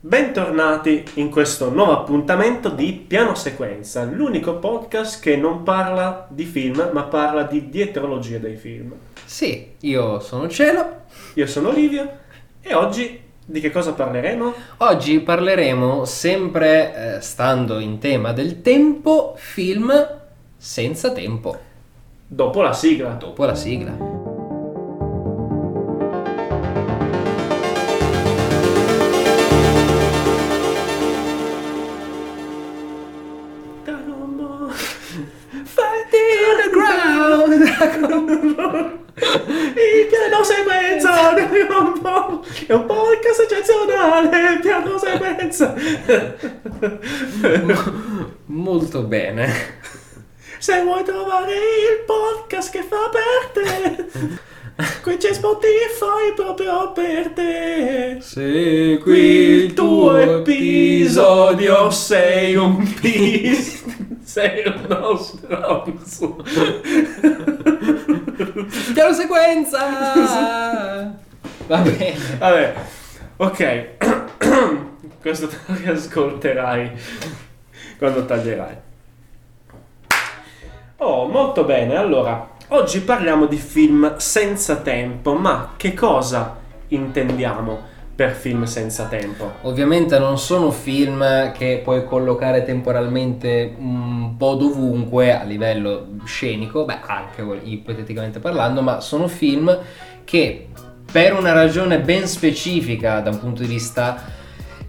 Bentornati in questo nuovo appuntamento di Piano Sequenza, l'unico podcast che non parla di film ma parla di dietrologia dei film. Sì, io sono Cielo. Io sono Olivia e oggi di che cosa parleremo? Oggi parleremo, sempre eh, stando in tema del tempo, film senza tempo. Dopo la sigla. Dopo la sigla. È un podcast eccezionale. Piano sequenza. Molto bene. Se vuoi trovare il podcast che fa per te, qui c'è Spotify proprio per te. Segui il tuo episodio, sei un pis, sei uno stronzo. Piano sequenza! Va bene. Vabbè, ok, questo te lo riascolterai quando taglierai. Oh, molto bene, allora, oggi parliamo di film senza tempo, ma che cosa intendiamo per film senza tempo? Ovviamente non sono film che puoi collocare temporalmente un po' dovunque a livello scenico, beh anche ipoteticamente parlando, ma sono film che per una ragione ben specifica da un punto di vista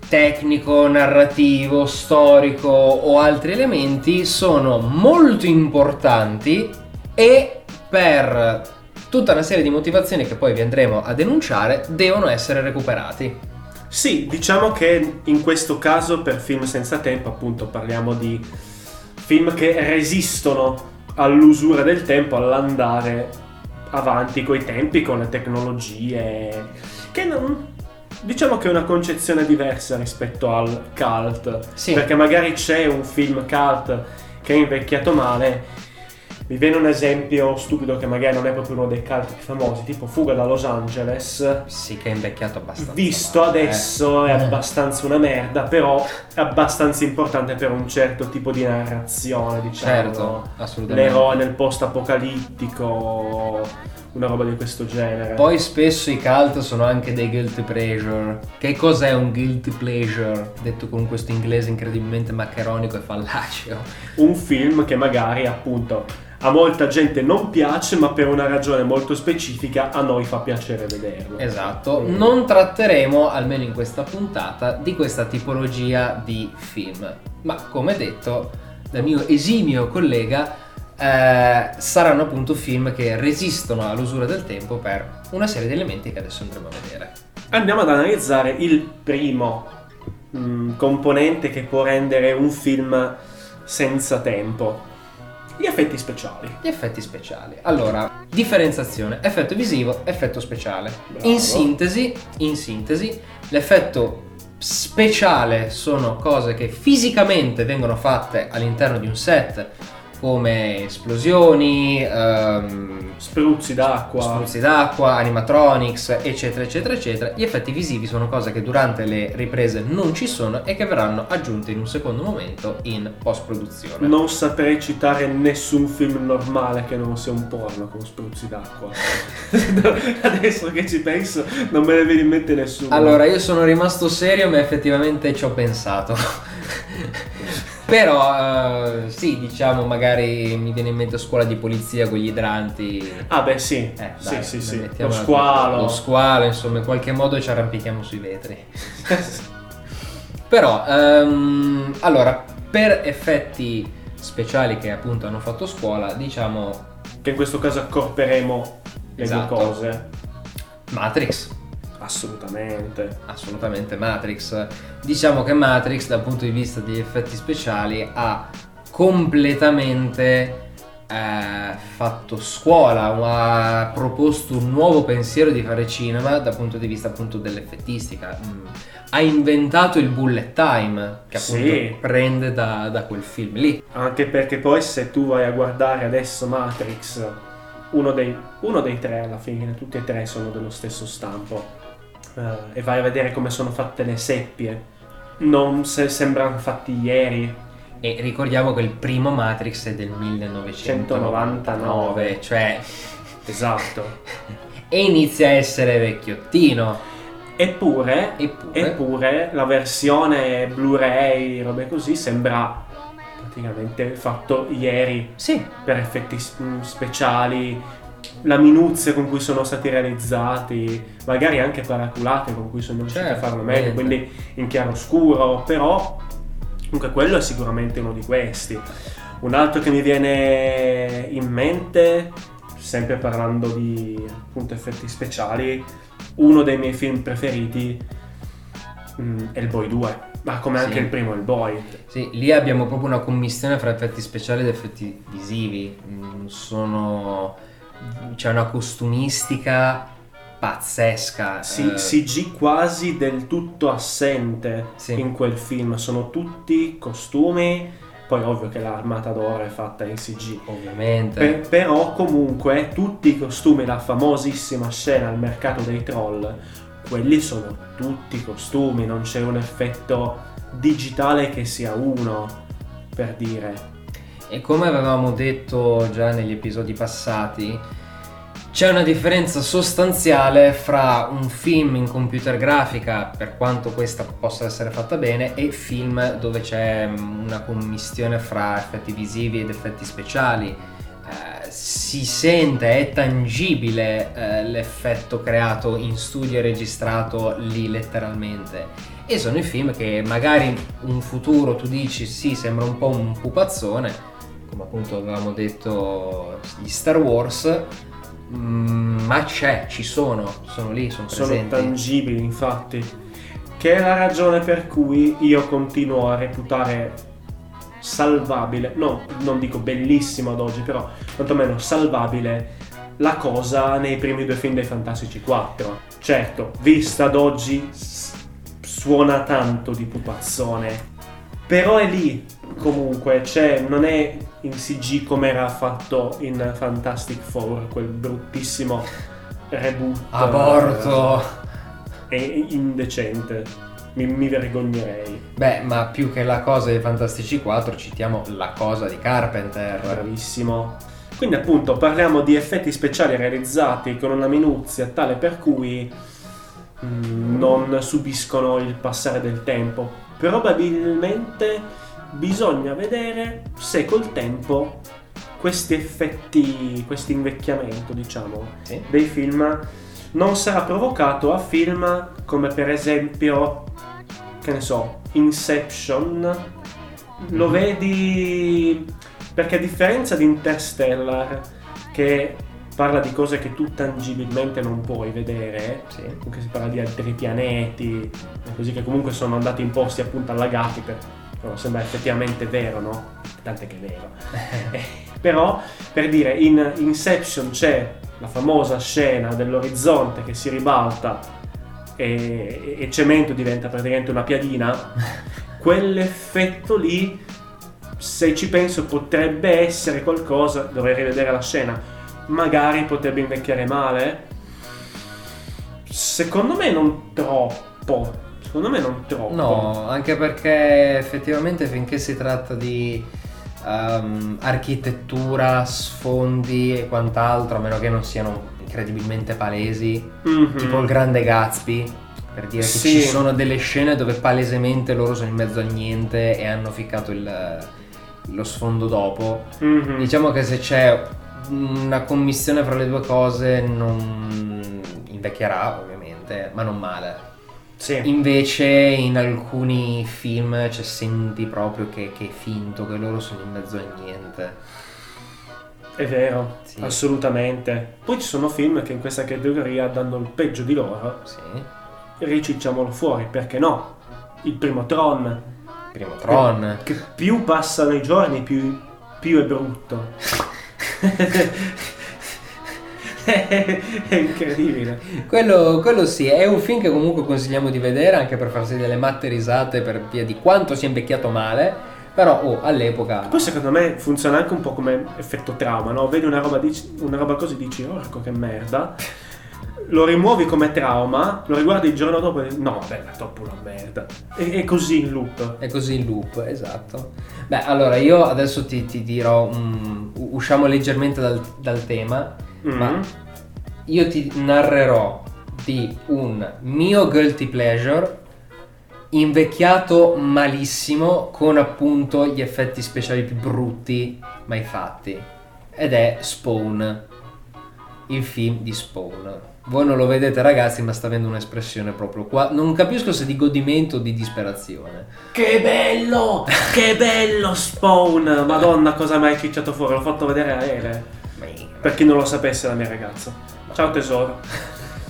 tecnico, narrativo, storico o altri elementi sono molto importanti e per tutta una serie di motivazioni che poi vi andremo a denunciare devono essere recuperati. Sì, diciamo che in questo caso per film senza tempo appunto parliamo di film che resistono all'usura del tempo, all'andare avanti coi tempi, con le tecnologie, che non... Diciamo che è una concezione diversa rispetto al cult, Sì. perché magari c'è un film cult che è invecchiato male. Mi viene un esempio stupido che magari non è proprio uno dei cult più famosi, tipo Fuga da Los Angeles, Sì, che è invecchiato abbastanza. Visto male, eh. adesso è abbastanza una merda, però è abbastanza importante per un certo tipo di narrazione, diciamo. Certo, assolutamente. L'eroe nel post apocalittico, una roba di questo genere. Poi spesso i cult sono anche dei guilty pleasure. Che cos'è un guilty pleasure? Detto con questo inglese incredibilmente maccheronico e fallaceo. un film che magari appunto a molta gente non piace, ma per una ragione molto specifica a noi fa piacere vederlo. Esatto, non tratteremo, almeno in questa puntata, di questa tipologia di film. Ma come detto dal mio esimio collega, eh, saranno appunto film che resistono all'usura del tempo per una serie di elementi che adesso andremo a vedere. Andiamo ad analizzare il primo mm, componente che può rendere un film senza tempo. Gli effetti speciali. Gli effetti speciali. Allora, differenziazione, effetto visivo, effetto speciale. Bravo. In sintesi, in sintesi, l'effetto speciale sono cose che fisicamente vengono fatte all'interno di un set come esplosioni, ehm, Spruzzi d'acqua. spruzzi d'acqua, animatronics, eccetera, eccetera, eccetera. Gli effetti visivi sono cose che durante le riprese non ci sono e che verranno aggiunte in un secondo momento in post-produzione. Non saprei citare nessun film normale che non sia un porno con spruzzi d'acqua. Adesso che ci penso, non me ne viene in mente nessuno. Allora, io sono rimasto serio, ma effettivamente ci ho pensato. Però, eh, sì, diciamo, magari mi viene in mente scuola di polizia con gli idranti. Ah, beh, sì. Eh, sì, dai, sì, sì. Lo mettiamola così. squalo. Lo squalo, insomma, in qualche modo ci arrampichiamo sui vetri. Però, ehm, allora, per effetti speciali che appunto hanno fatto scuola, diciamo che in questo caso accorperemo le Esatto. due cose. Matrix. Assolutamente. Assolutamente Matrix. Diciamo che Matrix dal punto di vista degli effetti speciali ha completamente eh, fatto scuola, ha proposto un nuovo pensiero di fare cinema dal punto di vista appunto dell'effettistica. Mm. Ha inventato il bullet time che appunto Sì. prende da, da quel film lì. Anche perché poi se tu vai a guardare adesso Matrix, uno dei, uno dei tre alla fine, tutti e tre sono dello stesso stampo, eh, e vai a vedere come sono fatte le seppie non se sembrano fatti ieri. E ricordiamo che il primo Matrix è del 1999, cioè... Esatto. e inizia a essere vecchiottino. Eppure, Eppure, eppure la versione Blu-ray, robe così, sembra praticamente fatto ieri sì, per effetti speciali, la minuzia con cui sono stati realizzati, magari anche paraculate con cui sono riusciti Certo, a farlo meglio, quindi in chiaroscuro, però comunque quello è sicuramente uno di questi. Un altro che mi viene in mente, sempre parlando di appunto effetti speciali, uno dei miei film preferiti mm, è il Boy 2, ma come Sì. anche il primo il Boy. sì, lì abbiamo proprio una commistione fra effetti speciali ed effetti visivi. Mm, Sono... c'è una costumistica pazzesca. Sì, eh, CG quasi del tutto assente Sì. in quel film, sono tutti costumi, poi ovvio che l'armata d'oro è fatta in CG. Ovviamente. Per- però comunque tutti i costumi, la famosissima scena al mercato dei troll, quelli sono tutti costumi, non c'è un effetto digitale che sia uno, per dire. E come avevamo detto già negli episodi passati, c'è una differenza sostanziale fra un film in computer grafica, per quanto questa possa essere fatta bene, e film dove c'è una commistione fra effetti visivi ed effetti speciali. Eh, si sente, è tangibile eh, l'effetto creato in studio e registrato lì letteralmente. E sono i film che magari in futuro tu dici sì, sembra un po' un pupazzone, come appunto avevamo detto gli Star Wars, mm, ma c'è, ci sono, sono lì, sono Sono presenti. tangibili, infatti. Che è la ragione per cui io continuo a reputare salvabile, no, non dico bellissimo ad oggi, però quantomeno salvabile la cosa nei primi due film dei Fantastici 4. Certo, vista ad oggi suona tanto di pupazzone, però è lì comunque, cioè non è in CG come era fatto in Fantastic Four, quel bruttissimo reboot. Aborto! È indecente. Mi, mi vergognerei. Beh, ma più che la cosa dei Fantastici 4 citiamo la cosa di Carpenter. Bravissimo. Quindi appunto parliamo di effetti speciali realizzati con una minuzia tale per cui mm, non subiscono il passare del tempo. Probabilmente bisogna vedere se col tempo questi effetti, questo invecchiamento, diciamo, Sì. dei film non sarà provocato a film come per esempio, che ne so, Inception. Lo Mhm. vedi perché a differenza di Interstellar, che parla di cose che tu tangibilmente non puoi vedere, Sì. comunque si parla di altri pianeti, così che comunque sono andati in posti appunto allagati, per, però sembra effettivamente vero, no? Tant'è che è vero. Però, per dire, in Inception c'è la famosa scena dell'orizzonte che si ribalta e, e cemento diventa praticamente una piadina. Quell'effetto lì, se ci penso, potrebbe essere qualcosa, dovrei rivedere la scena, magari potrebbe invecchiare male. Secondo me non troppo. Secondo me non troppo. No, anche perché effettivamente finché si tratta di ehm, architettura, sfondi e quant'altro, a meno che non siano incredibilmente palesi, Mhm. tipo il grande Gatsby, per dire che Sì. ci sono delle scene dove palesemente loro sono in mezzo al niente e hanno ficcato il- lo sfondo dopo. Mhm. Diciamo che se c'è una commissione fra le due cose non invecchierà ovviamente, ma non male. Sì. Invece in alcuni film cioè, senti proprio che, che è finto, che loro sono in mezzo a niente. È vero, Sì. assolutamente. Poi ci sono film che in questa categoria danno il peggio di loro. Sì. Ricicciamolo fuori, perché no? Il primo Tron, Primo Tron. che più passano i giorni, più, più è brutto. è incredibile. Quello, quello sì, è un film che comunque consigliamo di vedere anche per farsi delle matte risate per via di quanto sia invecchiato male. Però oh, all'epoca Poi secondo me funziona anche un po' come effetto trauma, no? Vedi una roba, dici- una roba così dici, orco che merda. lo rimuovi come trauma, lo riguardi il giorno dopo e dici, no, vabbè, è troppo una merda. E, è così in loop. È così in loop, esatto. Beh, allora io adesso ti, ti dirò, um, usciamo leggermente dal, dal tema, Mm. ma io ti narrerò di un mio guilty pleasure invecchiato malissimo con appunto gli effetti speciali più brutti mai fatti ed è Spawn il film di Spawn voi non lo vedete ragazzi ma sta avendo un'espressione proprio qua non capisco se di godimento o di disperazione Che bello! Che bello Spawn! Madonna, cosa mi hai cicciato fuori? L'ho fatto vedere a Ere. Per chi non lo sapesse, la mia ragazza. Ciao tesoro.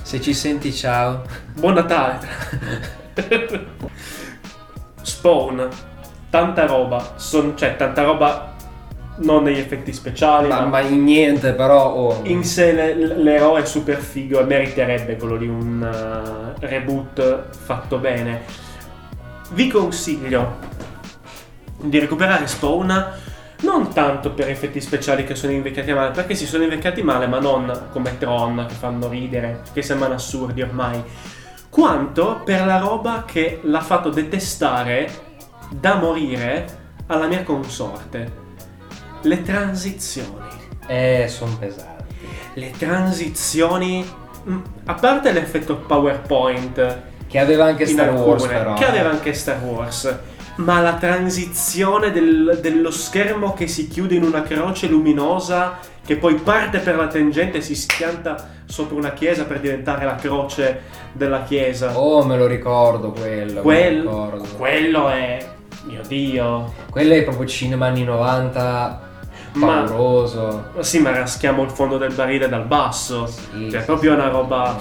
se ci senti ciao Buon Natale. Spawn. Tanta roba. Son- cioè, tanta roba non negli effetti speciali, ma, ma, ma in niente però oh, in sé le- l'eroe è super figo e meriterebbe quello di un uh, reboot fatto bene. Vi consiglio di recuperare Spawn non tanto per effetti speciali che sono invecchiati male, perché si sono invecchiati male, ma non come Tron che fanno ridere, che sembrano assurdi ormai, quanto per la roba che l'ha fatto detestare da morire alla mia consorte. Le transizioni eh sono pesanti le transizioni mm, a parte l'effetto PowerPoint che aveva anche Star Wars alcune, però che eh. aveva anche Star Wars ma la transizione del- dello schermo che si chiude in una croce luminosa che poi parte per la tangente e si schianta sopra una chiesa per diventare la croce della chiesa Oh, me lo ricordo quello. me Quel- lo ricordo. quello è mio dio Quello è proprio cinema anni 90, Ma- pauroso. sì ma raschiamo il fondo del barile dal basso Sì, cioè sì, proprio sì. una roba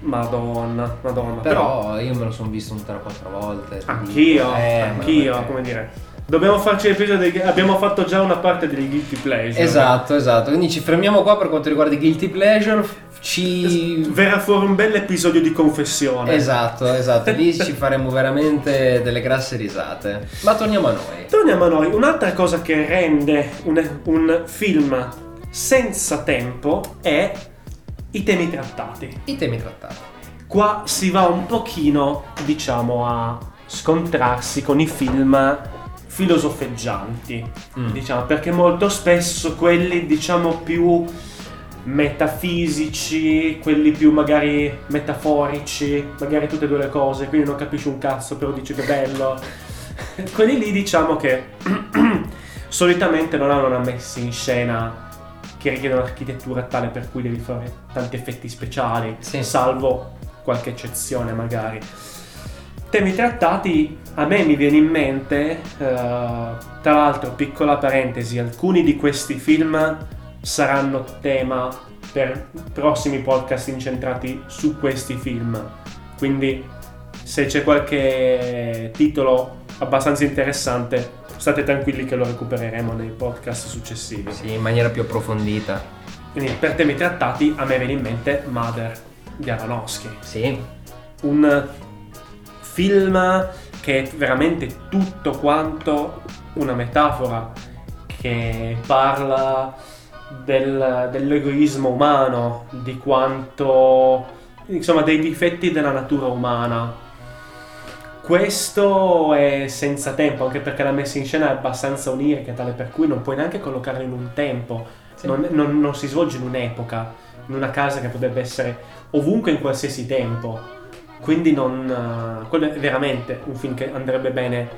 madonna madonna Però io me lo sono visto un 3-4 volte. Anch'io, Eh, anch'io, ma- come dire. Dobbiamo farci l'episodio, abbiamo fatto già una parte degli guilty pleasure. Esatto, esatto. Quindi ci fermiamo qua per quanto riguarda i guilty pleasure. Ci... Verrà fuori un bel episodio di confessione. Esatto, esatto. Lì ci faremo veramente delle grasse risate. Ma torniamo a noi. Torniamo a noi. Un'altra cosa che rende un, un film senza tempo è i temi trattati. I temi trattati. Qua si va un pochino, diciamo, a scontrarsi con i film filosofeggianti. Mm. diciamo, perché molto spesso quelli, diciamo, più metafisici, quelli più magari metaforici, magari tutte e due le cose, quindi non capisci un cazzo, però dici che bello. quelli lì diciamo che solitamente non hanno una messa in scena che richiede un'architettura tale per cui devi fare tanti effetti speciali, Sì. salvo qualche eccezione magari. Temi trattati, a me mi viene in mente, eh, tra l'altro piccola parentesi, alcuni di questi film saranno tema per prossimi podcast incentrati su questi film. Quindi se c'è qualche titolo abbastanza interessante, state tranquilli che lo recupereremo nei podcast successivi. Sì, in maniera più approfondita. Quindi per temi trattati a me viene in mente Mother di Aronofsky Sì. un film che è veramente tutto quanto una metafora che parla del- dell'egoismo umano, di quanto insomma dei difetti della natura umana. Questo è senza tempo, anche perché la messa in scena è abbastanza onirica, tale per cui non puoi neanche collocarla in un tempo, Sì. non, non- non si svolge in un'epoca, in una casa che potrebbe essere ovunque in qualsiasi tempo. Quindi non. eh, quello è veramente un film che andrebbe bene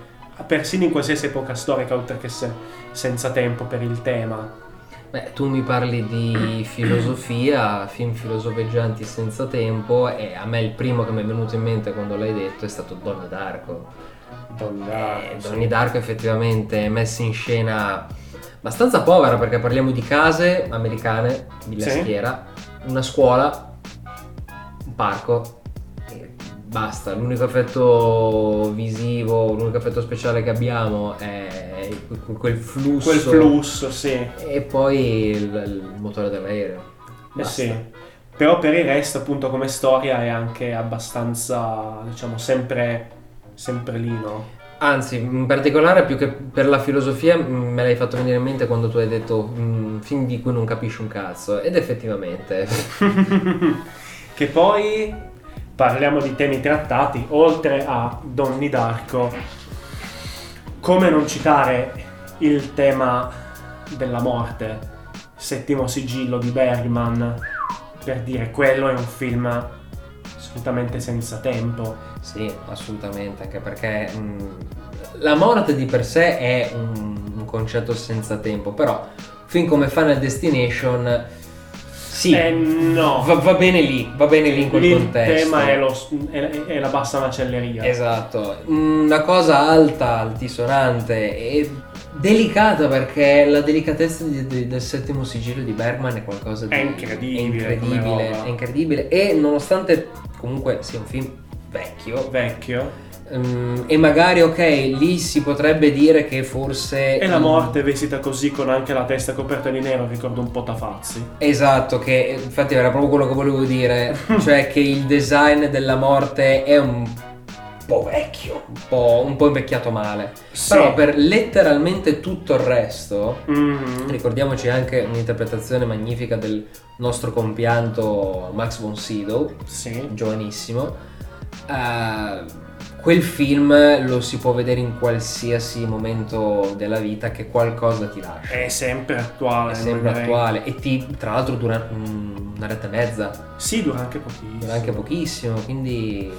persino in qualsiasi epoca storica, oltre che se senza tempo per il tema. Beh, tu mi parli di filosofia, film filosofeggianti senza tempo e a me il primo che mi è venuto in mente quando l'hai detto è stato Donnie Darko. Eh, Donnie Darko effettivamente messa in scena abbastanza povera perché parliamo di case americane, Villa Sì. Schiera, una scuola, un parco e basta. L'unico effetto visivo, l'unico effetto speciale che abbiamo è quel flusso. Quel flusso, sì. E poi il, il motore dell'aereo. Eh Basta. sì. Però per il resto, appunto, come storia è anche abbastanza, diciamo, sempre, sempre lì, no? Anzi, in particolare più che per la filosofia me l'hai fatto venire in mente quando tu hai detto "Mm, film di cui non capisci un cazzo. Ed effettivamente, che poi parliamo di temi trattati, oltre a Donnie Darko, come non citare il tema della morte, settimo sigillo di Bergman, per dire quello è un film assolutamente senza tempo. Sì, assolutamente, anche perché mh, la morte di per sé è un, un concetto senza tempo, però film come Final Destination sì, Eh, no. va, va bene lì, va bene lì in quel Lì contesto. Il tema è, lo- è- è la bassa macelleria. Esatto, una cosa alta, altisonante e delicata perché la delicatezza di- di- del settimo sigillo di Bergman è qualcosa di È incredibile è incredibile, è incredibile e nonostante comunque sia un film vecchio Vecchio. Ehm, e magari ok lì si potrebbe dire che forse E la il- morte vestita così con anche la testa coperta di nero ricorda un po' Tafazzi. Esatto, che infatti era proprio quello che volevo dire, cioè che il design della morte è un po' vecchio, un po', un po' invecchiato male. Sì. Però per letteralmente tutto il resto, Mhm. ricordiamoci anche un'interpretazione magnifica del nostro compianto Max von Sydow, Sì. giovanissimo. eh, quel film lo si può vedere in qualsiasi momento della vita che qualcosa ti lascia. È sempre attuale. È sempre attuale e ti, tra l'altro dura mm, un'oretta e mezza, Sì, dura anche pochissimo. dura anche pochissimo, quindi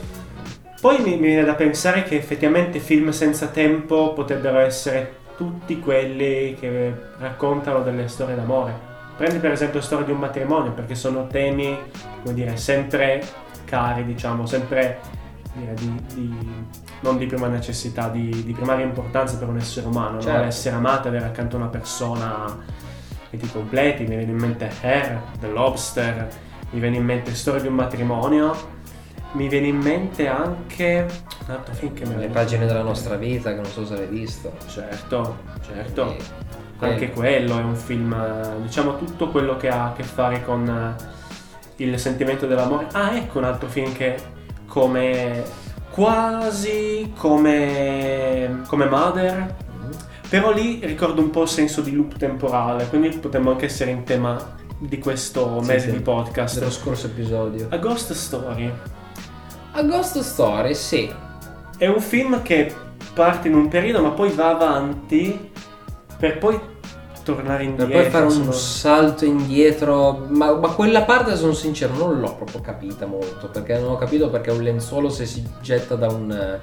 Poi mi, mi viene da pensare che effettivamente film senza tempo potrebbero essere tutti quelli che raccontano delle storie d'amore. Prendi per esempio storia di un matrimonio, perché sono temi, come dire, sempre cari, diciamo, sempre dire, di, di- non di prima necessità, di, di primaria importanza per un essere umano, no? Certo. Essere amato, avere accanto una persona che ti completi, mi viene in mente Hair, The Lobster, mi viene in mente Storia di un matrimonio, mi viene in mente anche un altro film che mi le pagine della nostra vita che non so se l'hai visto. Certo, certo. Quindi, Anche quello. quello è un film, eh, diciamo tutto quello che ha a che fare con eh, il sentimento dell'amore. Ah, ecco un altro film che come quasi come come Mother, Mm. però lì ricordo un po' il senso di loop temporale, quindi potremmo anche essere in tema di questo Sì, mese sì. di podcast. dello scorso episodio. A Ghost Story A Ghost Story, sì. è un film che parte in un periodo ma poi va avanti per poi tornare Per indietro. poi fare un sono- salto indietro, ma, ma quella parte sono sincero non l'ho proprio capita molto, perché non ho capito perché un lenzuolo se si getta da un,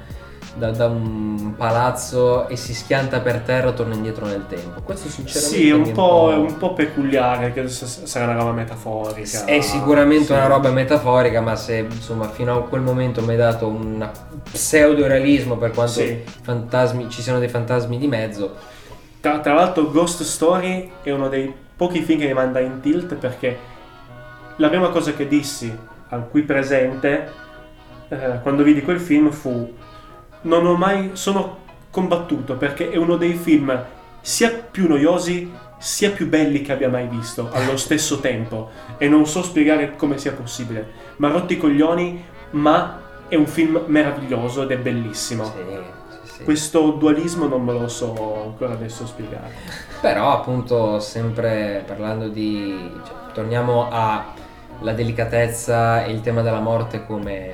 da, da un palazzo e si schianta per terra torna indietro nel tempo. Questo sinceramente Sì, è un po', è un po' peculiare, s- sarà una roba metaforica. È sicuramente Sì. una roba metaforica, ma se insomma fino a quel momento mi hai dato un pseudo-realismo per quanto Sì. fantasmi, ci siano dei fantasmi di mezzo, Tra, tra l'altro Ghost Story è uno dei pochi film che mi manda in tilt perché la prima cosa che dissi al qui presente eh, quando vidi quel film fu non ho mai sono combattuto perché è uno dei film sia più noiosi sia più belli che abbia mai visto allo stesso tempo. E non so spiegare come sia possibile. Ma rotti i coglioni ma è un film meraviglioso ed è bellissimo. Sì, sì, questo dualismo non me lo so ancora adesso spiegare Però appunto sempre parlando di... cioè, torniamo alla delicatezza e il tema della morte come,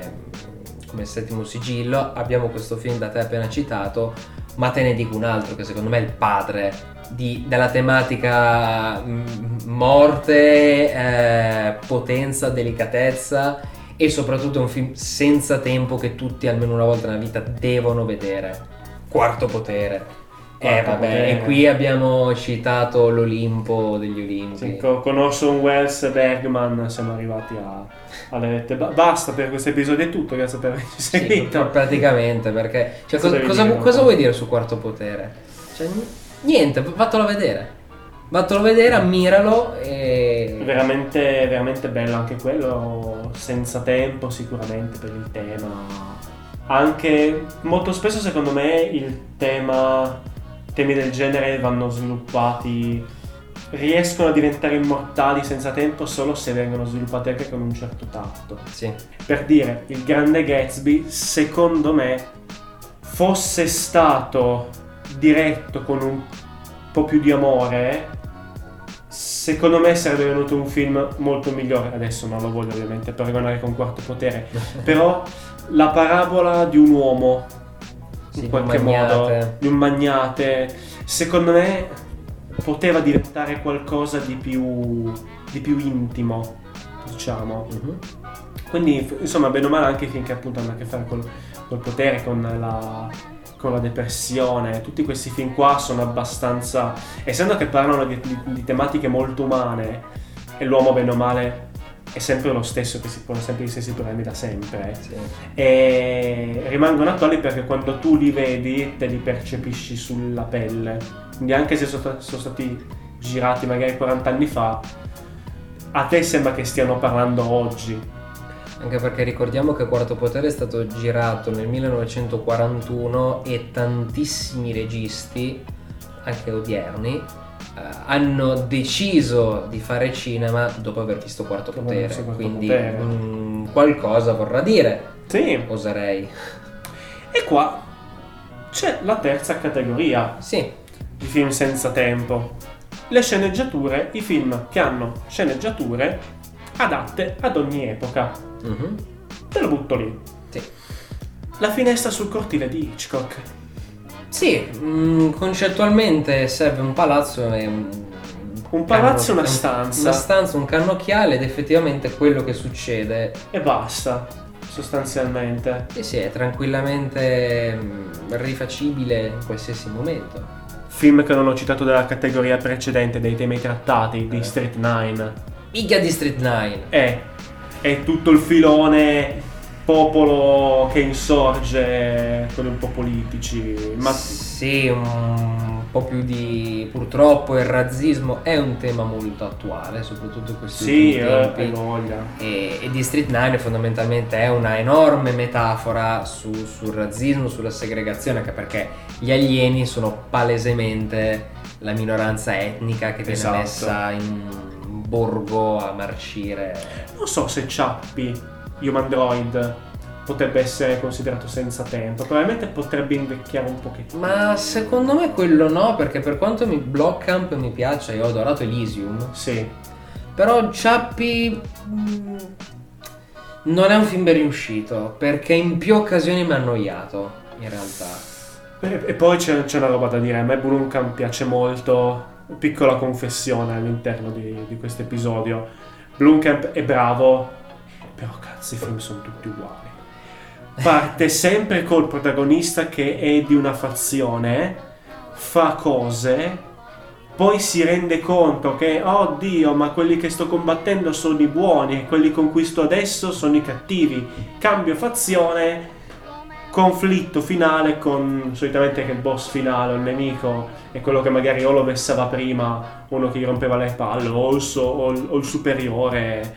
come settimo sigillo, abbiamo questo film da te appena citato, ma te ne dico un altro che secondo me è il padre di- della tematica mm, morte, eh, potenza, delicatezza e soprattutto è un film senza tempo che tutti almeno una volta nella vita devono vedere. Quarto potere. Eh vabbè, potere. e qui abbiamo citato l'Olimpo degli Olimpi. Sì, co- con Orson Welles e Bergman siamo arrivati a, alle rette. Ba- basta per questo episodio, è tutto, grazie per averci Sì, seguito. praticamente, perché cioè, Cosa cosa, dire, cosa vuoi dire su quarto potere? Cioè, niente, vattelo a vedere. Vattelo a vedere, ammiralo e... Veramente, veramente bello anche quello, senza tempo sicuramente per il tema. Anche molto spesso secondo me il tema, temi del genere vanno sviluppati, riescono a diventare immortali senza tempo solo se vengono sviluppati anche con un certo tatto. Sì, per dire, il grande Gatsby, secondo me, fosse stato diretto con un po' più di amore, secondo me sarebbe venuto un film molto migliore. Adesso non lo voglio ovviamente paragonare con Quarto Potere, però la parabola di un uomo, Sì, in qualche modo, di un magnate, secondo me poteva diventare qualcosa di più, di più intimo, diciamo. Mhm. Quindi, insomma, bene o male anche che appunto hanno a che fare col, col potere, con la, con la depressione, tutti questi film qua sono abbastanza... Essendo che parlano di, di- di tematiche molto umane e l'uomo bene o male è sempre lo stesso, che si pone sempre gli stessi problemi da sempre, Sì. e rimangono attuali perché quando tu li vedi te li percepisci sulla pelle. Quindi anche se sono, sono stati girati magari 40 anni fa, a te sembra che stiano parlando oggi. Anche perché ricordiamo che Quarto Potere è stato girato nel 1941 e tantissimi registi, anche odierni, eh, hanno deciso di fare cinema dopo aver visto Quarto Dopo Potere. Quarto Quindi Potere. mm, qualcosa vorrà dire, Sì, oserei. e qua c'è la terza categoria Sì, di film senza tempo. Le sceneggiature, i film che hanno sceneggiature adatte ad ogni epoca. mhm, Te lo butto lì. sì. La finestra sul cortile di Hitchcock. Sì, mm, concettualmente serve un palazzo e un... Un palazzo e una un- stanza. Una stanza, un cannocchiale ed effettivamente quello che succede E basta, sostanzialmente. Sì, sì, è tranquillamente mm, rifacibile in qualsiasi momento. Film che non ho citato dalla categoria precedente dei temi trattati, Eh. di Street Nine. Iga di Street 9. È, è tutto il filone popolo che insorge, quelli un po' politici. Ma Sì, un po' più di... purtroppo il razzismo è un tema molto attuale, soprattutto in questi sì, eh, tempi. hai voglia. E, e District 9 fondamentalmente è una enorme metafora su- sul razzismo, sulla segregazione, anche perché gli alieni sono palesemente la minoranza etnica che viene Esatto. messa in un borgo a marcire. Non so se Chappie, Human Droid, potrebbe essere considerato senza tempo. Probabilmente potrebbe invecchiare un pochettino. Ma secondo me quello no, perché per quanto mi Blockcamp mi piaccia, io ho adorato Elysium, Sì, però Chappie mm, non è un film ben riuscito, perché in più occasioni mi ha annoiato, in realtà. E, poi c'è, c'è una roba da dire, a me Blumkamp piace molto, piccola confessione all'interno di, di questo episodio. Blumkamp è bravo, però cazzo i film sono tutti uguali. Parte sempre col protagonista che è di una fazione, fa cose, poi si rende conto che, oh ma quelli che sto combattendo sono i buoni, quelli con cui sto adesso sono i cattivi. Cambio fazione, conflitto finale con solitamente che il boss finale il nemico è quello che magari o lo vessava prima, uno che gli rompeva le palle, o il, so- o il- o il superiore,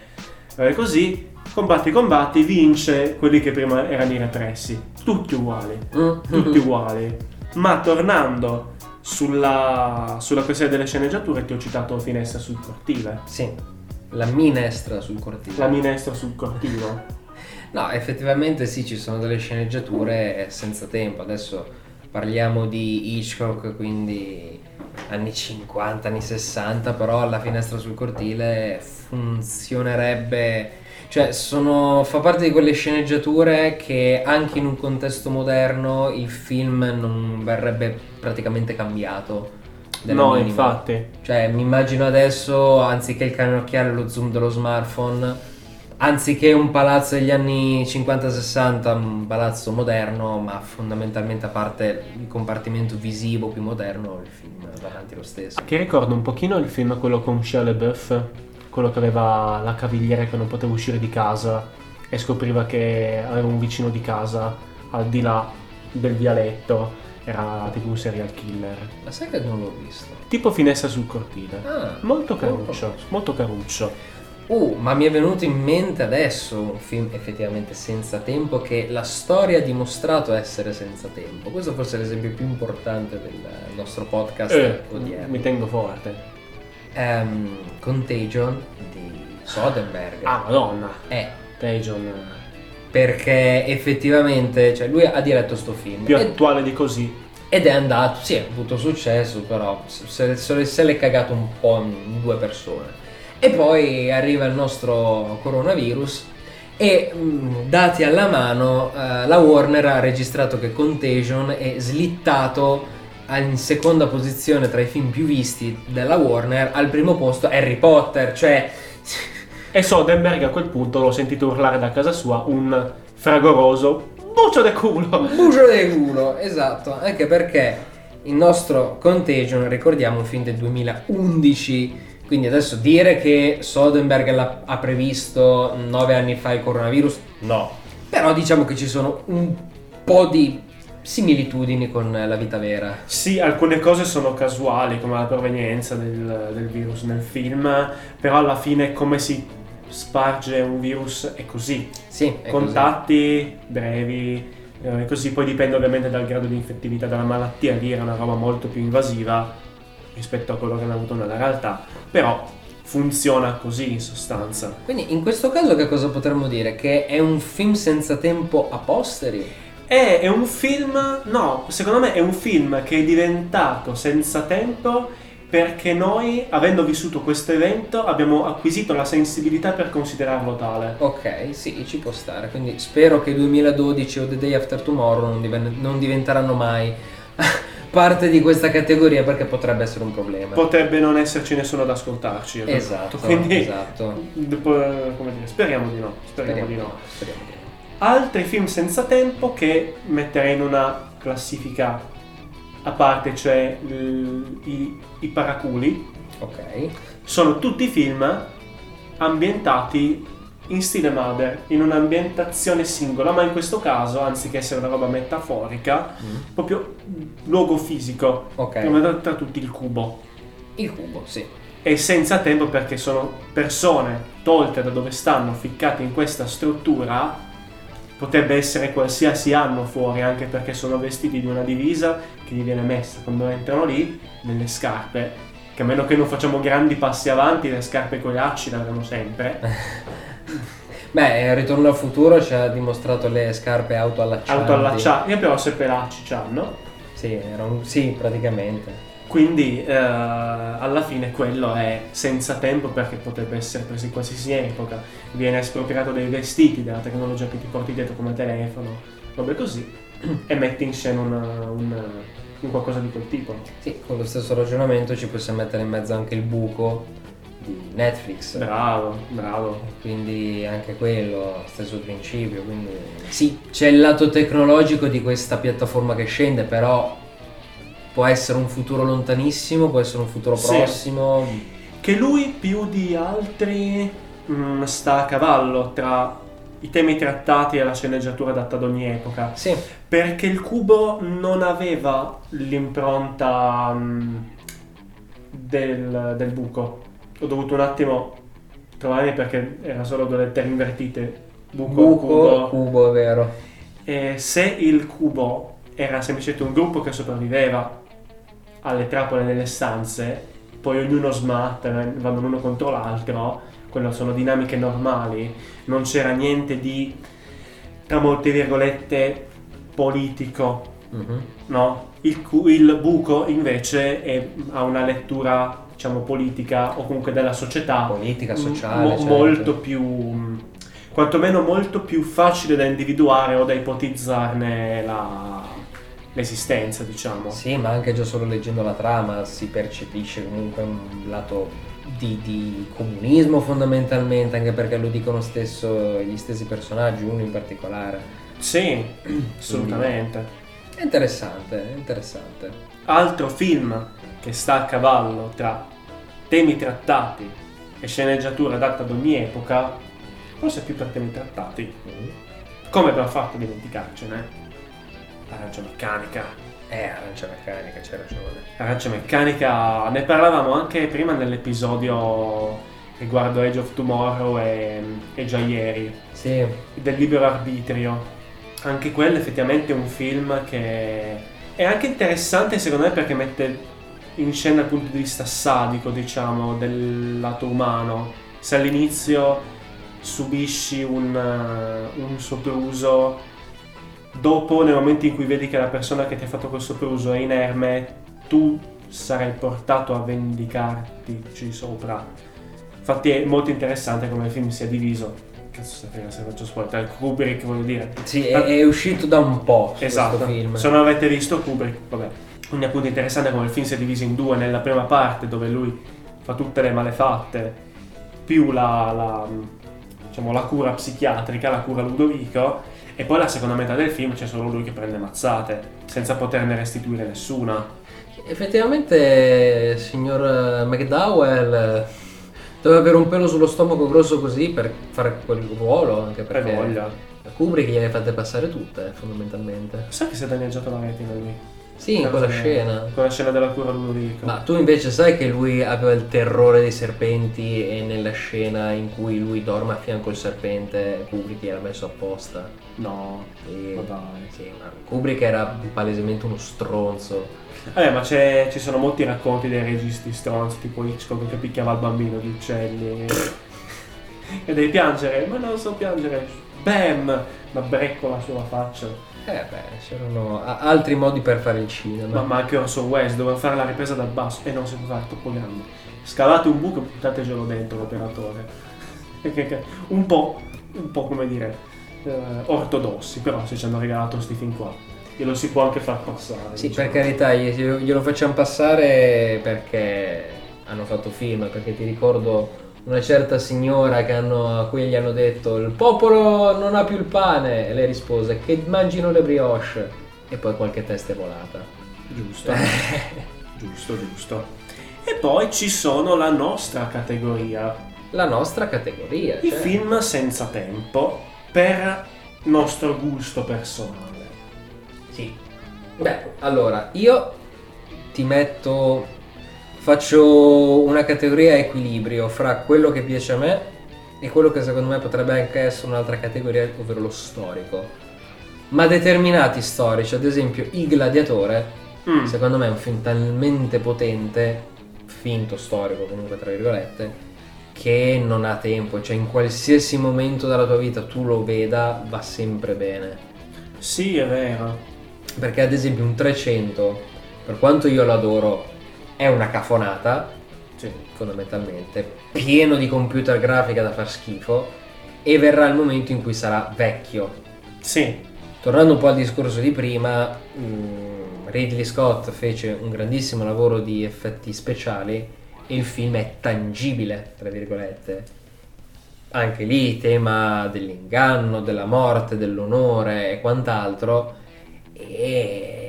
eh, così. Combatti, combatti, vince quelli che prima erano i repressi. Tutti uguali, tutti uguali. Ma tornando sulla, sulla questione delle sceneggiature, ti ho citato Finestra sul cortile. Sì, la minestra sul cortile. La minestra sul cortile. No, effettivamente sì, ci sono delle sceneggiature senza tempo. Adesso parliamo di Hitchcock, quindi anni 50, anni 60, però la finestra sul cortile funzionerebbe. Cioè, sono, fa parte di quelle sceneggiature che anche in un contesto moderno il film non verrebbe praticamente cambiato. No, minima. infatti. Cioè, mi immagino adesso, anziché il cannocchiale, lo zoom dello smartphone, anziché un palazzo degli anni 50-60, un palazzo moderno, ma fondamentalmente a parte il compartimento visivo più moderno, il film va avanti lo stesso. Che ricorda un pochino il film quello con Shia LaBeouf, quello che aveva la cavigliera che non poteva uscire di casa e scopriva che aveva un vicino di casa al di là del vialetto, era tipo un serial killer. Ma sai che non l'ho visto? Tipo finestra sul cortile. Ah, Molto caruccio, molto caruccio. Uh, ma mi è venuto in mente adesso un film effettivamente senza tempo che la storia ha dimostrato essere senza tempo. Questo forse è l'esempio più importante del nostro podcast Eh, odierno. mi tengo forte. Ehm, Contagion di Soderbergh. Ah, madonna. Eh, Tajon, perché effettivamente, cioè lui ha diretto sto film. più E- attuale di così. Ed è andato, sì, ha avuto successo, però se, se, se l'è cagato un po' in due persone. E poi arriva il nostro coronavirus e mh, dati alla mano eh, la Warner ha registrato che Contagion è slittato in seconda posizione tra i film più visti della Warner, al primo posto Harry Potter, cioè... E Soderbergh a quel punto l'ho sentito urlare da casa sua un fragoroso bucio de culo. Bucio de culo, esatto, anche perché il nostro Contagion, ricordiamo, un film del 2011, quindi adesso dire che Soderbergh ha previsto nove anni fa il coronavirus, no. Però diciamo che ci sono un po' di similitudini con la vita vera. Sì, alcune cose sono casuali, come la provenienza del, del virus nel film, però alla fine come si sparge un virus è così. Sì, è Contatti così. brevi, eh, così poi dipende ovviamente dal grado di infettività della malattia, lì era una roba molto più invasiva rispetto a quello che hanno avuto nella realtà, però funziona così in sostanza. Quindi in questo caso che cosa potremmo dire? Che è un film senza tempo a posteri? È, è, un film, no, secondo me è un film che è diventato senza tempo perché noi, avendo vissuto questo evento, abbiamo acquisito la sensibilità per considerarlo tale. Ok, sì, ci può stare. Quindi spero che 2012 o The Day After Tomorrow non, diven- non diventeranno mai parte di questa categoria perché potrebbe essere un problema. Potrebbe non esserci nessuno ad ascoltarci. Esatto, Quindi, esatto. come dire, speriamo di no. Speriamo, speriamo di no. Speriamo di no altri film senza tempo che metterei in una classifica a parte, cioè l- i, i paraculi. Ok. Sono tutti film ambientati in stile Mother, in un'ambientazione singola, ma in questo caso, anziché essere una roba metaforica, mm. proprio luogo fisico. Ok. Come tra tutti il cubo. Il cubo, sì. E senza tempo perché sono persone tolte da dove stanno, ficcate in questa struttura potrebbe essere qualsiasi anno fuori, anche perché sono vestiti di una divisa che gli viene messa quando entrano lì, delle scarpe, che a meno che non facciamo grandi passi avanti, le scarpe con i lacci le avremo sempre. Beh, il Ritorno al futuro ci ha dimostrato le scarpe autoallaccianti. Autoallaccianti, però se per lacci c'hanno. Sì, un... sì, praticamente. Quindi eh, alla fine quello è senza tempo perché potrebbe essere preso in qualsiasi epoca. Viene espropriato dei vestiti, della tecnologia che ti porti dietro come telefono, robe così, e metti in scena una, una, un qualcosa di quel tipo. Sì, con lo stesso ragionamento ci possiamo mettere in mezzo anche il buco di Netflix. Bravo, bravo. Quindi anche quello, stesso principio. Quindi sì, c'è il lato tecnologico di questa piattaforma che scende, però può essere un futuro lontanissimo, può essere un futuro prossimo. Sì. Che lui più di altri mh, mm, sta a cavallo tra i temi trattati e la sceneggiatura adatta ad ogni epoca. Sì. Perché il cubo non aveva l'impronta mh, mm, del, del, buco. Ho dovuto un attimo trovarmi perché era solo due lettere invertite. Buco, buco cubo. cubo, è vero. E se il cubo era semplicemente un gruppo che sopravviveva alle trappole nelle stanze, poi ognuno smatta, vanno l'uno contro l'altro, quello sono dinamiche normali, non c'era niente di, tra molte virgolette, politico, mm-hmm. no? Il, il, buco invece è, ha una lettura, diciamo, politica o comunque della società. Politica, sociale. Mo- certo. Molto più, quantomeno molto più facile da individuare o da ipotizzarne la, l'esistenza, diciamo. Sì, ma anche già solo leggendo la trama si percepisce comunque un lato di, di comunismo fondamentalmente, anche perché lo dicono stesso gli stessi personaggi, uno in particolare. Sì, assolutamente. È interessante, è interessante. Altro film che sta a cavallo tra temi trattati e sceneggiatura adatta ad ogni epoca, forse più per temi trattati. Mm. Come abbiamo fatto a dimenticarcene? Arancia meccanica. Eh, arancia meccanica, c'è ragione. Arancia meccanica, ne parlavamo anche prima nell'episodio riguardo Age of Tomorrow e, e già ieri. Sì. Del libero arbitrio. Anche quello effettivamente è un film che è anche interessante secondo me perché mette in scena dal punto di vista sadico, diciamo, del lato umano. Se all'inizio subisci un, un sopruso dopo nel momento in cui vedi che la persona che ti ha fatto questo pruso è inerme, tu sarai portato a vendicarti sopra. Infatti è molto interessante come il film sia diviso. Cazzo, se faccio spoiler, Kubrick voglio dire. Sì, è, è uscito da un po' esatto. film. Se non avete visto Kubrick, vabbè. Quindi appunto interessante come il film si è diviso in due nella prima parte dove lui fa tutte le malefatte più la, la, diciamo, la cura psichiatrica, la cura Ludovico e poi la seconda metà del film c'è solo lui che prende mazzate senza poterne restituire nessuna. Effettivamente, signor McDowell doveva avere un pelo sullo stomaco grosso così per fare quel ruolo, anche perché voglia. Kubrick gliele ha fatte passare tutte, fondamentalmente. Sai che si è danneggiato la retina lui? Sì, in quella scena. Quella scena della cura Ludovico. Ma tu invece sai che lui aveva il terrore dei serpenti e nella scena in cui lui dorme a fianco al serpente Kubrick era messo apposta? No, Sì, ma dai. sì, ma Kubrick era palesemente uno stronzo. Vabbè, ma c'è- ci sono molti racconti dei registi stronzi, tipo Hitchcock che picchiava il bambino di uccelli. e devi piangere, ma non so piangere. Bam! Una breccola sulla faccia. Eh beh, c'erano altri modi per fare il cinema. Ma, ma anche Orson Welles doveva fare la ripresa dal basso e non si può fare troppo grande. Scavate un buco e buttatecelo dentro l'operatore. Un po', un po' come dire, eh, ortodossi, però se ci hanno regalato questi film qua. Glielo si può anche far passare. Sì, diciamo. per carità, glielo facciamo passare perché hanno fatto film, perché ti ricordo una certa signora che hanno- a cui gli hanno detto il popolo non ha più il pane e lei rispose che mangino le brioche e poi qualche testa è volata. Giusto. giusto, giusto. E poi ci sono la nostra categoria, La nostra categoria. i cioè. film senza tempo per nostro gusto personale. Sì. Beh, allora, io ti metto, faccio una categoria equilibrio fra quello che piace a me e quello che secondo me potrebbe anche essere un'altra categoria, ovvero lo storico. Ma determinati storici, ad esempio Il Gladiatore, Mm. secondo me è un film talmente potente, finto storico comunque tra virgolette, che non ha tempo, cioè in qualsiasi momento della tua vita tu lo veda va sempre bene. Sì, è vero. Perché ad esempio un 300, per quanto io lo adoro, è una cafonata, Sì. fondamentalmente, pieno di computer grafica da far schifo, e verrà il momento in cui sarà vecchio. Sì, Tornando un po' al discorso di prima, mm, Ridley Scott fece un grandissimo lavoro di effetti speciali e il film è tangibile, tra virgolette. Anche lì tema dell'inganno, della morte, dell'onore e quant'altro. E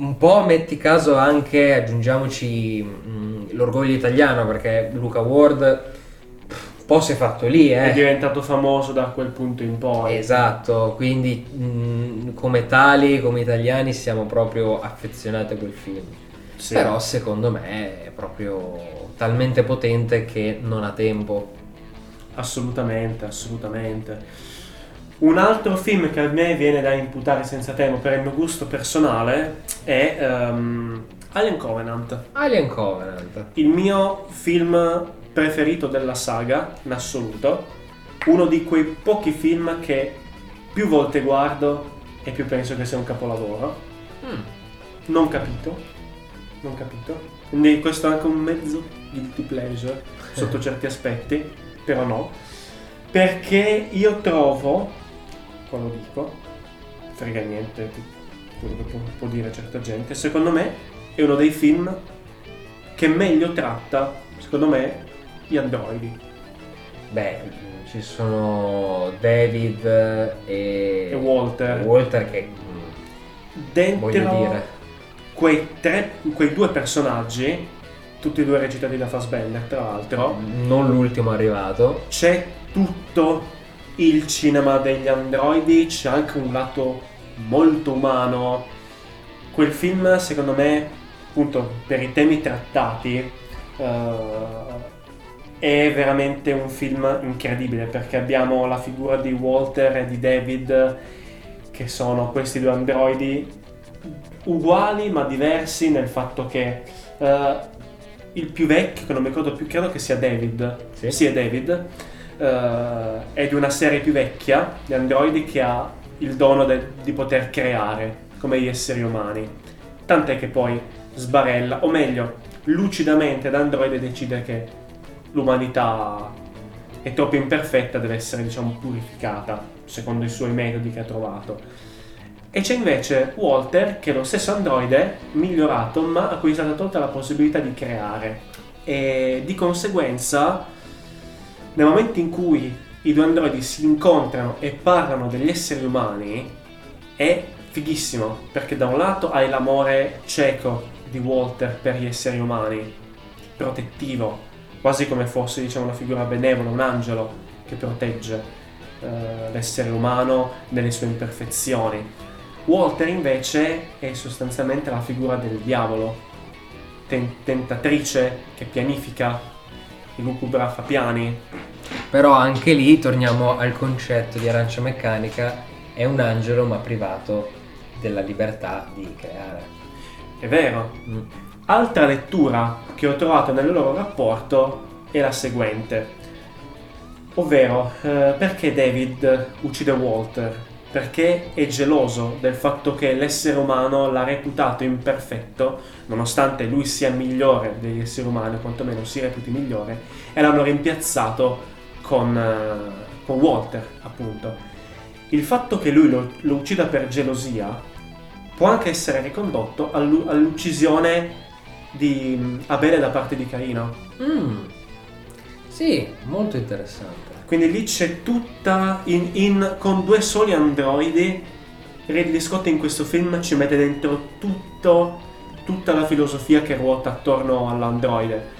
un po' metti caso anche, aggiungiamoci mm, l'orgoglio italiano, perché Luca Ward un po' si è fatto lì, eh. è diventato famoso da quel punto in poi. Esatto, quindi mh, come tali, come italiani, siamo proprio affezionati a quel film. Sì. Però secondo me è proprio talmente potente che non ha tempo. Assolutamente, assolutamente. Un altro film che a me viene da imputare senza tempo per il mio gusto personale è ehm, Alien Covenant. Alien Covenant. Il mio film preferito della saga, in assoluto. Uno di quei pochi film che più volte guardo e più penso che sia un capolavoro. Mm. Non capito. Non capito. Quindi questo è anche un mezzo guilty pleasure sotto certi aspetti, però no. Perché io trovo, qua lo dico, frega niente quello che può, può dire certa gente, secondo me è uno dei film che meglio tratta, secondo me, gli androidi. Beh, ci sono David e, E Walter. Walter che mm, Dentro quei, tre, quei due personaggi, tutti e due recitati da Fassbender, tra l'altro, non l'ultimo arrivato. c'è tutto il cinema degli androidi, c'è anche un lato molto umano. Quel film, secondo me, appunto, per i temi trattati, eh, è veramente un film incredibile perché abbiamo la figura di Walter e di David, che sono questi due androidi uguali ma diversi nel fatto che eh, il più vecchio, che non mi ricordo più, credo che sia David, Sì. sì è David, eh, è di una serie più vecchia di androidi che ha il dono de- di poter creare come gli esseri umani. Tant'è che poi sbarella, o meglio, lucidamente l'androide decide che l'umanità è troppo imperfetta, deve essere diciamo purificata secondo i suoi metodi che ha trovato. E c'è invece Walter, che è lo stesso androide migliorato, ma a cui è stata tolta la possibilità di creare. E di conseguenza, nel momento in cui i due androidi si incontrano e parlano degli esseri umani, è fighissimo, perché da un lato hai l'amore cieco di Walter per gli esseri umani, protettivo, quasi come fosse diciamo, una figura benevola, un angelo che protegge eh, l'essere umano nelle sue imperfezioni. Walter invece è sostanzialmente la figura del diavolo, ten- tentatrice che pianifica lucubra fa piani. Però anche lì torniamo al concetto di arancia meccanica, è un angelo ma privato della libertà di creare. È vero. Altra lettura che ho trovato nel loro rapporto è la seguente. Ovvero, eh, perché David uccide Walter? Perché è geloso del fatto che l'essere umano l'ha reputato imperfetto, nonostante lui sia migliore degli esseri umani, o quantomeno si reputi migliore, e l'hanno rimpiazzato con, eh, con Walter, appunto. Il fatto che lui lo, lo uccida per gelosia può anche essere ricondotto all'u- all'uccisione di mm, Abele da parte di Caino. Mm. Sì, molto interessante. Quindi lì c'è tutta, in, in- con due soli androidi, Ridley Scott in questo film ci mette dentro tutto, tutta la filosofia che ruota attorno all'androide.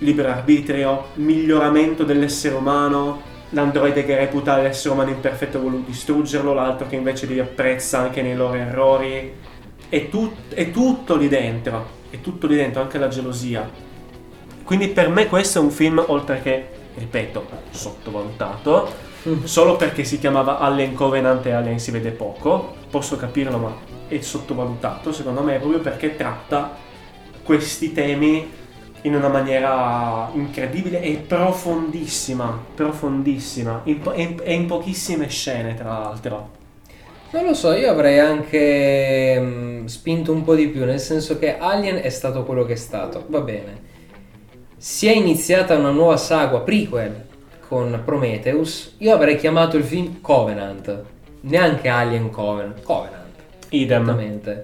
Libero arbitrio, miglioramento dell'essere umano, l'androide che reputa l'essere umano imperfetto e vuole distruggerlo, l'altro che invece li apprezza anche nei loro errori. È, tut- è tutto lì dentro, è tutto lì dentro, anche la gelosia. Quindi per me questo è un film, oltre che, ripeto, sottovalutato, solo perché si chiamava Alien Covenant e Alien si vede poco, posso capirlo ma è sottovalutato, secondo me proprio perché tratta questi temi in una maniera incredibile e profondissima, profondissima, in po- e in, in pochissime scene tra l'altro. Non lo so, io avrei anche mm, spinto un po' di più, nel senso che Alien è stato quello che è stato, va bene. Si è iniziata una nuova saga, prequel, con Prometheus. Io avrei chiamato il film Covenant, neanche Alien Covenant, Covenant. Idem.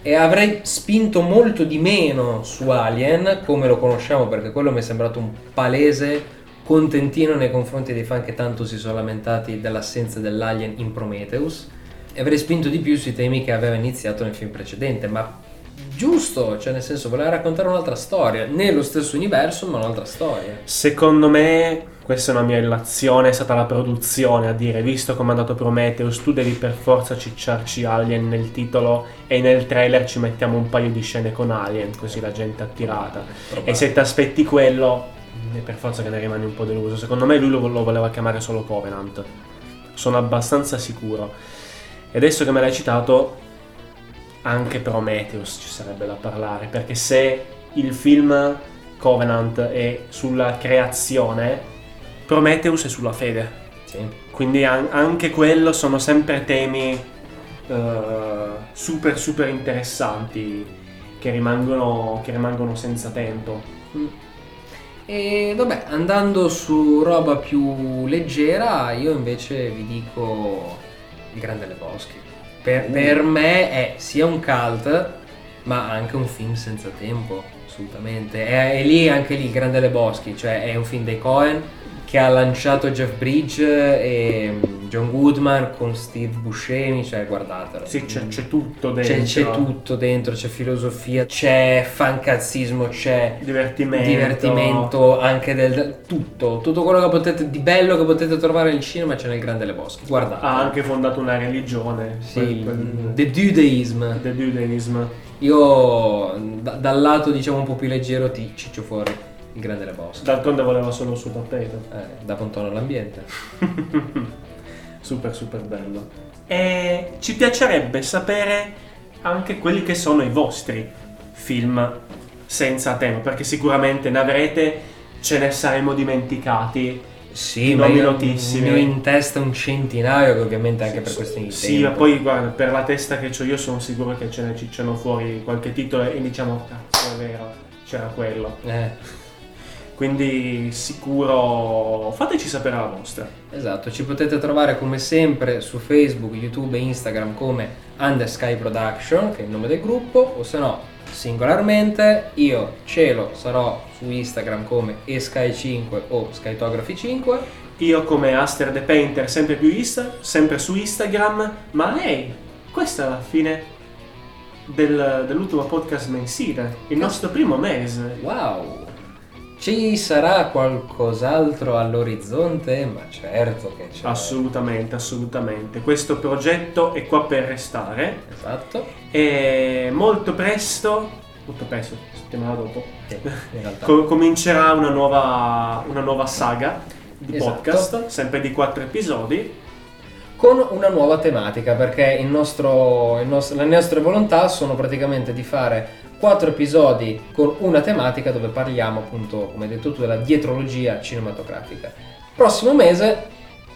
E avrei spinto molto di meno su Alien, come lo conosciamo, perché quello mi è sembrato un palese contentino nei confronti dei fan che tanto si sono lamentati dell'assenza dell'Alien in Prometheus. E avrei spinto di più sui temi che aveva iniziato nel film precedente, ma giusto, cioè nel senso voleva raccontare un'altra storia, nello stesso universo, ma un'altra storia. Secondo me, questa è una mia illazione, è stata la produzione a dire, visto come è andato Prometheus, tu devi per forza cicciarci Alien nel titolo e nel trailer ci mettiamo un paio di scene con Alien, così la gente è attirata. E se ti aspetti quello, è per forza che ne rimani un po' deluso. Secondo me lui lo, lo voleva chiamare solo Covenant. Sono abbastanza sicuro. E adesso che me l'hai citato, anche Prometheus ci sarebbe da parlare, perché se il film Covenant è sulla creazione, Prometheus è sulla fede. Sì. Quindi an- anche quello sono sempre temi eh, super super interessanti che rimangono, che rimangono senza tempo. E vabbè, andando su roba più leggera, io invece vi dico Il Grande Lebowski. Per, Uh. per me è sia un cult, ma anche un film senza tempo, assolutamente. E, e lì, anche lì, Il Grande Lebowski, cioè è un film dei Cohen che ha lanciato Jeff Bridge e mm, John Goodman con Steve Buscemi, cioè guardatelo. Sì, c'è, c'è tutto dentro. C'è, c'è tutto dentro, c'è filosofia, c'è fancazzismo, c'è Divertimento. divertimento anche del tutto, tutto quello che potete di bello che potete trovare nel cinema c'è nel Grande Le Boschi. Guardate. Ha anche fondato una religione. sì, quel- quel- The Judaism. The Judaism. Io da- dal lato diciamo un po' più leggero ti ciccio fuori il Grande Le Boschi. D'altronde voleva solo il suo tappeto. Eh, dà un tono all'ambiente. super super bello. E ci piacerebbe sapere anche quelli che sono i vostri film senza tema, perché sicuramente ne avrete, ce ne saremo dimenticati Sì, nomi notissimi. ne ho in testa un centinaio che ovviamente anche per Sì, questioni di Sì, ma poi guarda, per la testa che ho io sono sicuro che ce ne cicciano fuori qualche titolo e diciamo, cazzo è vero, c'era quello. Eh, Quindi sicuro fateci sapere la vostra. esatto, ci potete trovare come sempre su Facebook, YouTube e Instagram come Under Sky Production, che è il nome del gruppo, o se no singolarmente io Cielo sarò su Instagram come esky5 o skytography5 Io come Aster the Painter, sempre più Insta, sempre su Instagram, ma lei, questa è la fine del- dell'ultimo podcast mensile, il nostro primo mese. Wow! Ci sarà qualcos'altro all'orizzonte? Ma certo che c'è. Assolutamente, assolutamente. Questo progetto è qua per restare Esatto. e molto presto, molto presto, settimana dopo, Sì, in realtà. co- comincerà una nuova, una nuova saga di Esatto. podcast, sempre di quattro episodi. Con una nuova tematica perché il nostro, il nostro- le nostre volontà sono praticamente di fare quattro episodi con una tematica dove parliamo appunto come detto tu della dietrologia cinematografica prossimo mese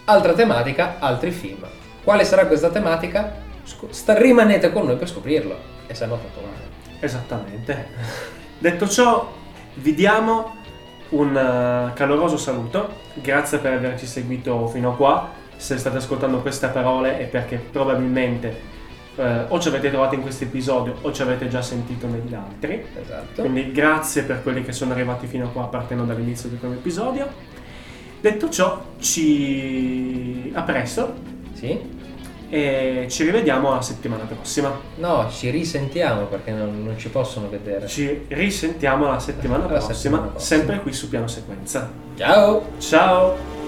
altra tematica altri film quale sarà questa tematica? Sta- rimanete con noi per scoprirlo e se no tanto male Esattamente. Detto ciò, vi diamo un eh, caloroso saluto. Grazie per averci seguito fino a qua. Se state ascoltando queste parole è perché probabilmente eh, o ci avete trovato in questo episodio o ci avete già sentito negli altri. esatto Quindi grazie per quelli che sono arrivati fino a qua partendo dall'inizio del primo episodio. Detto ciò, ci a presto sì? e ci rivediamo la settimana prossima. no ci risentiamo perché non, non ci possono vedere Ci risentiamo la settimana La prossima, settimana prossima. sempre qui su Piano Sequenza. ciao Ciao!